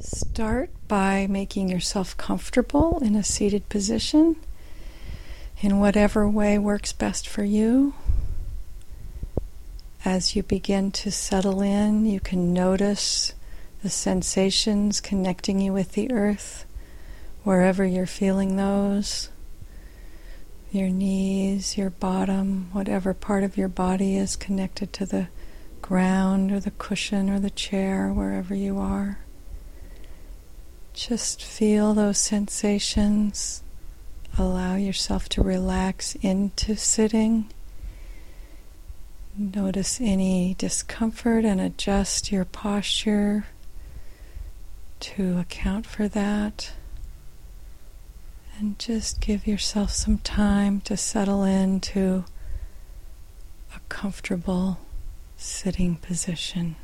Start by making yourself comfortable in a seated position in whatever way works best for you. As you begin to settle in, you can notice the sensations connecting you with the earth, wherever you're feeling those. Your knees, your bottom, whatever part of your body is connected to the ground or the cushion or the chair, wherever you are. Just feel those sensations. Allow yourself to relax into sitting. Notice any discomfort and adjust your posture to account for that. And just give yourself some time to settle into a comfortable sitting position.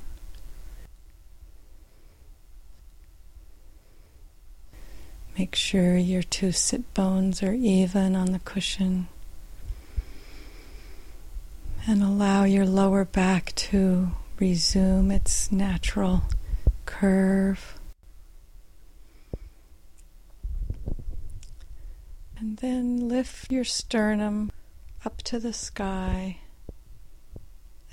Make sure your two sit bones are even on the cushion. And allow your lower back to resume its natural curve. And then lift your sternum up to the sky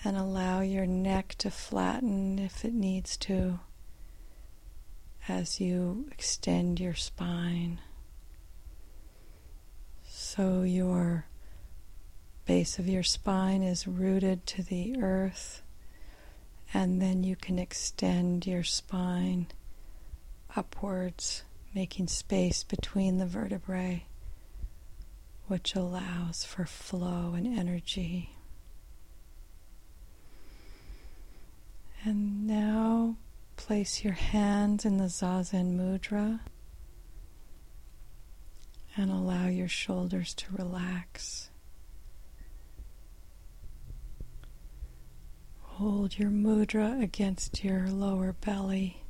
and allow your neck to flatten if it needs to as you extend your spine. So your base of your spine is rooted to the earth, and then you can extend your spine upwards, making space between the vertebrae, which allows for flow and energy. And now place your hands in the Zazen Mudra and allow your shoulders to relax. Hold your mudra against your lower belly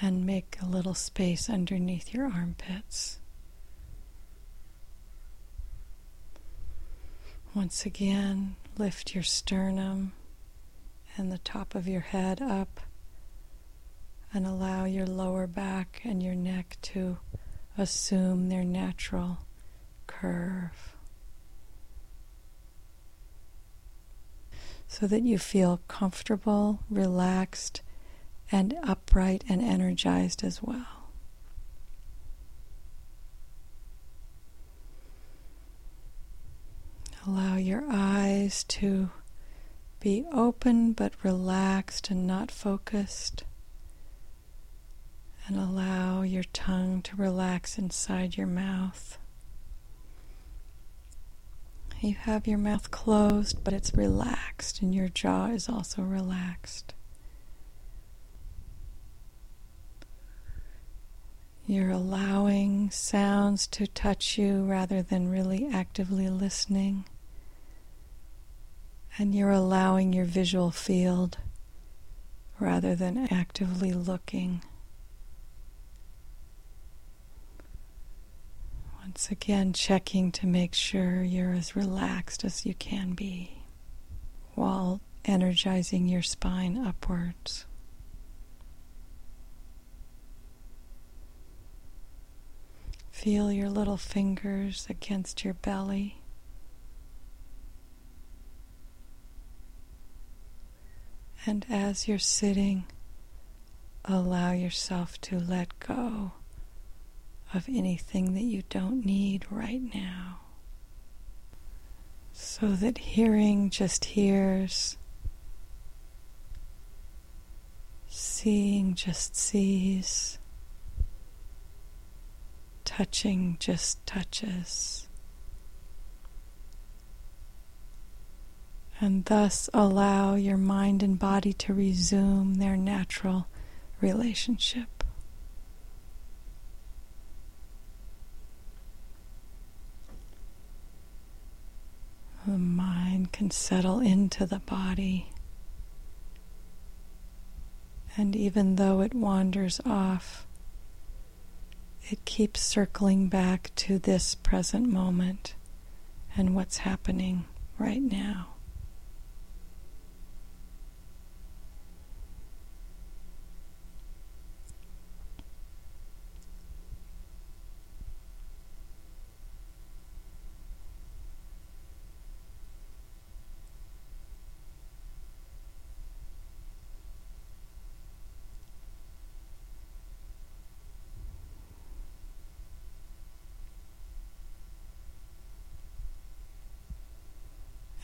and make a little space underneath your armpits. Once again, lift your sternum and the top of your head up and allow your lower back and your neck to assume their natural curve. So that you feel comfortable, relaxed, and upright and energized as well. Allow your eyes to be open but relaxed and not focused and allow your tongue to relax inside your mouth. You have your mouth closed, but it's relaxed, and your jaw is also relaxed. You're allowing sounds to touch you rather than really actively listening. And you're allowing your visual field rather than actively looking. Once again, checking to make sure you're as relaxed as you can be while energizing your spine upwards. Feel your little fingers against your belly. And as you're sitting, allow yourself to let go of anything that you don't need right now. So that hearing just hears, seeing just sees, touching just touches. And thus allow your mind and body to resume their natural relationship. The mind can settle into the body. And even though it wanders off, it keeps circling back to this present moment and what's happening right now.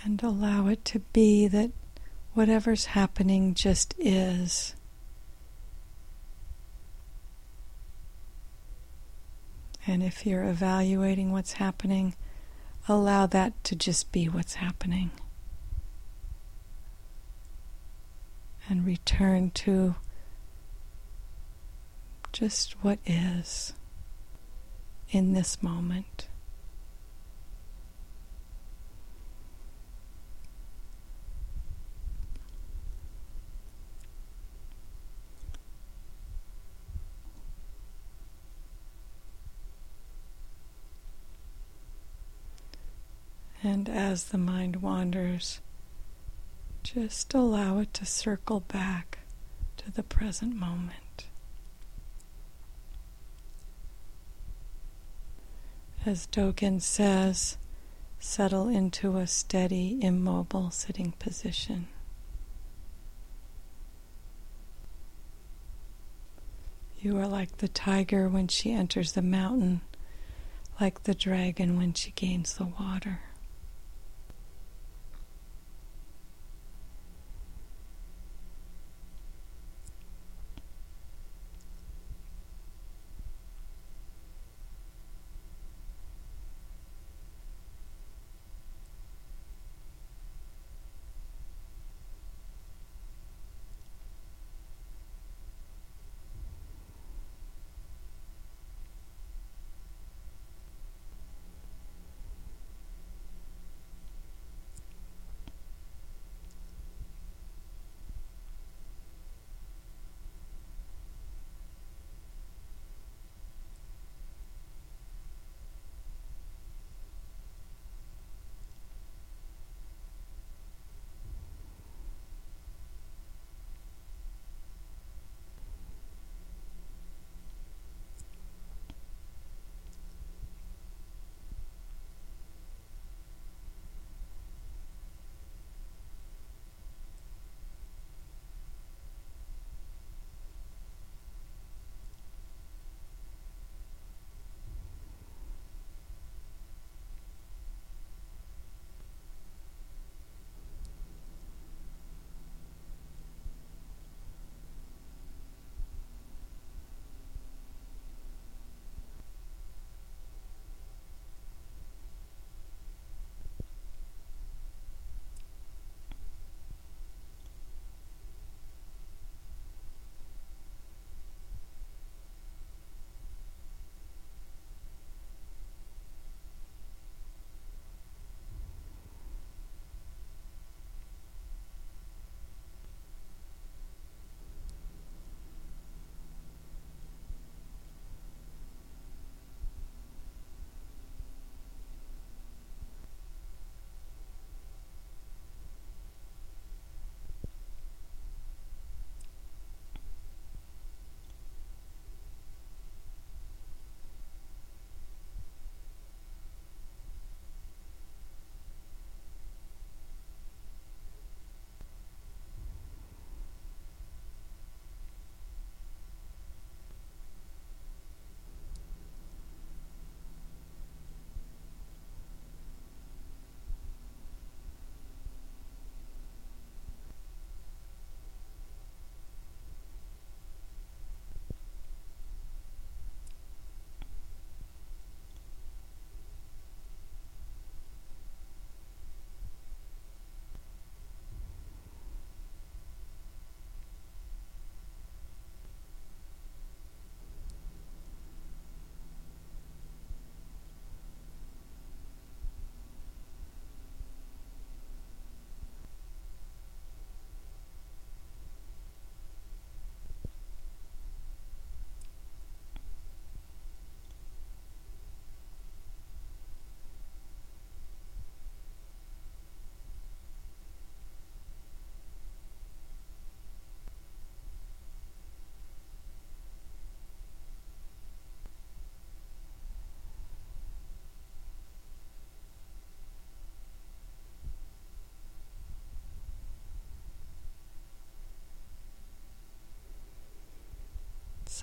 And allow it to be that whatever's happening just is. And if you're evaluating what's happening, allow that to just be what's happening. And return to just what is in this moment. And as the mind wanders, just allow it to circle back to the present moment. As Dogen says, settle into a steady, immobile sitting position. You are like the tiger when she enters the mountain, like the dragon when she gains the water.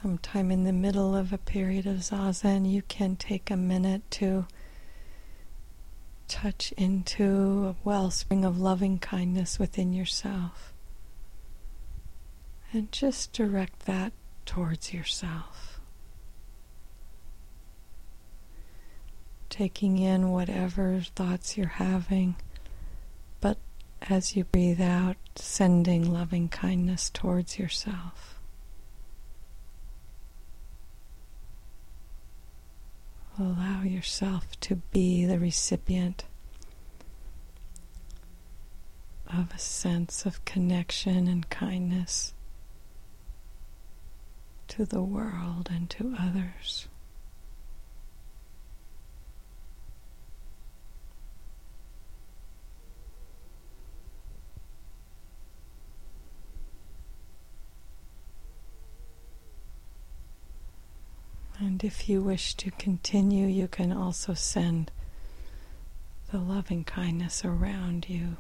Sometime in the middle of a period of zazen, you can take a minute to touch into a wellspring of loving kindness within yourself. And just direct that towards yourself. Taking in whatever thoughts you're having, but as you breathe out, sending loving kindness towards yourself. Allow yourself to be the recipient of a sense of connection and kindness to the world and to others. And if you wish to continue, you can also send the loving kindness around you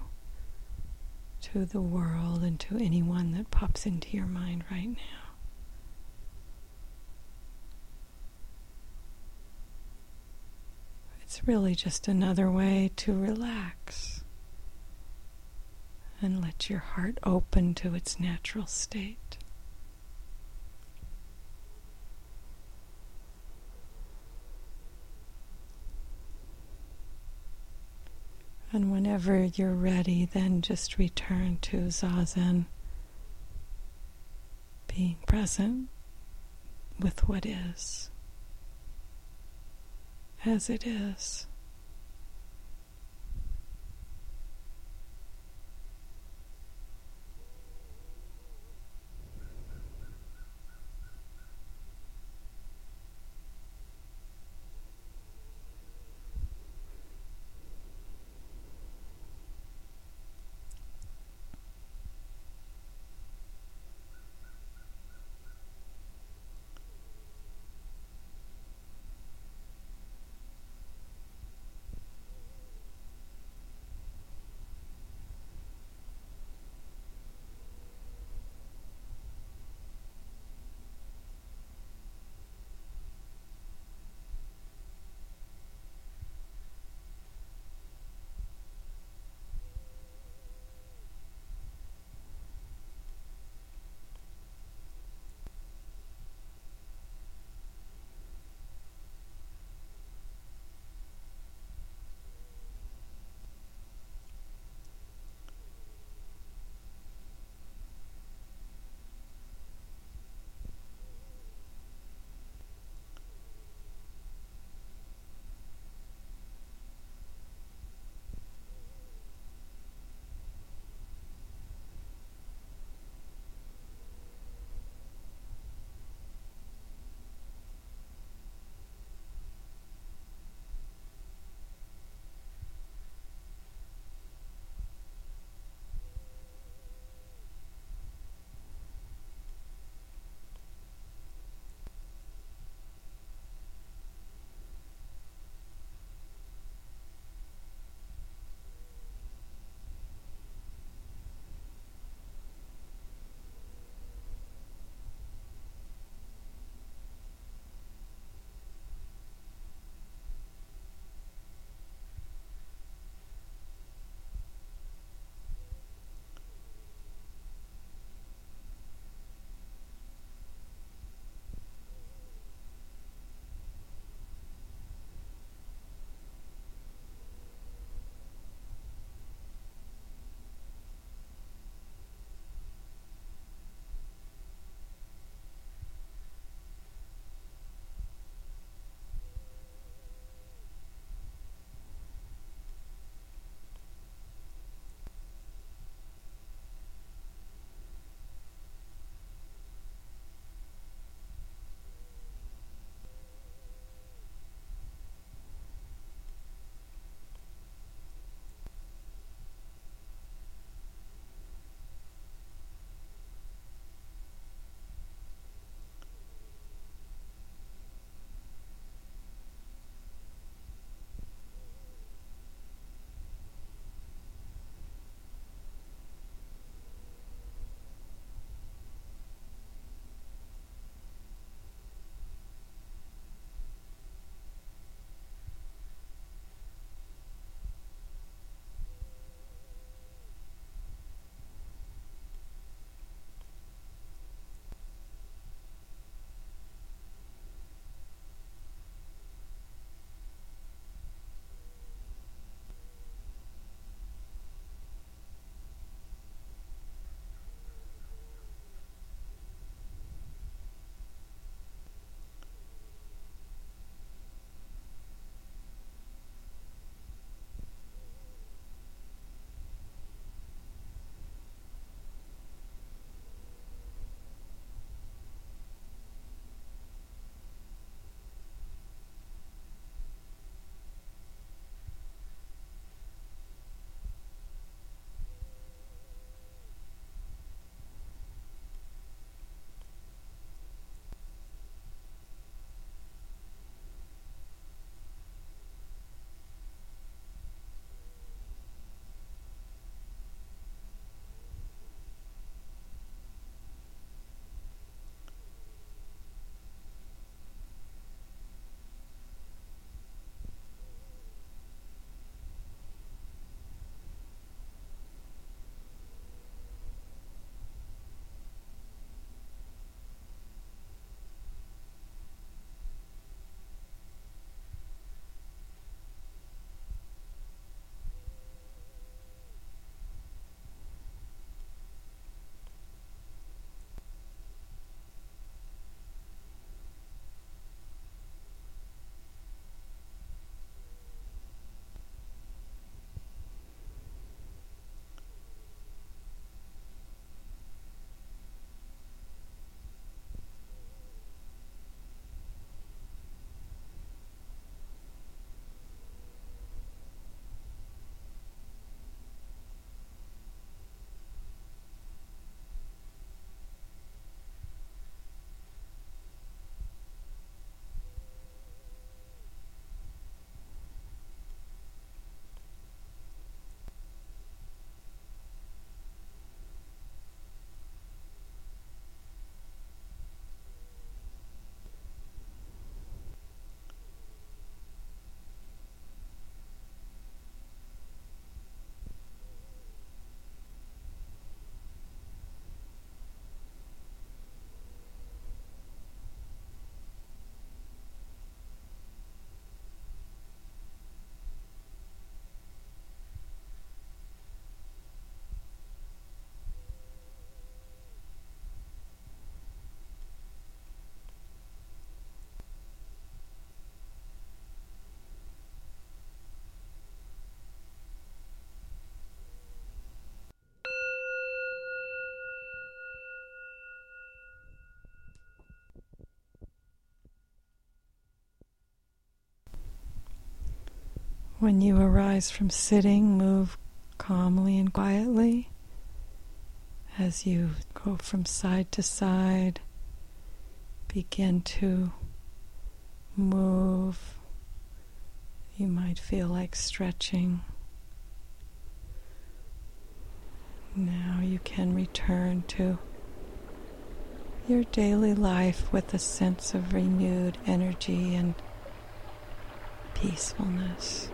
to the world and to anyone that pops into your mind right now. It's really just another way to relax and let your heart open to its natural state. And whenever you're ready, then just return to Zazen, being present with what is, as it is. When you arise from sitting, move calmly and quietly. As you go from side to side, begin to move. You might feel like stretching. Now you can return to your daily life with a sense of renewed energy and peacefulness.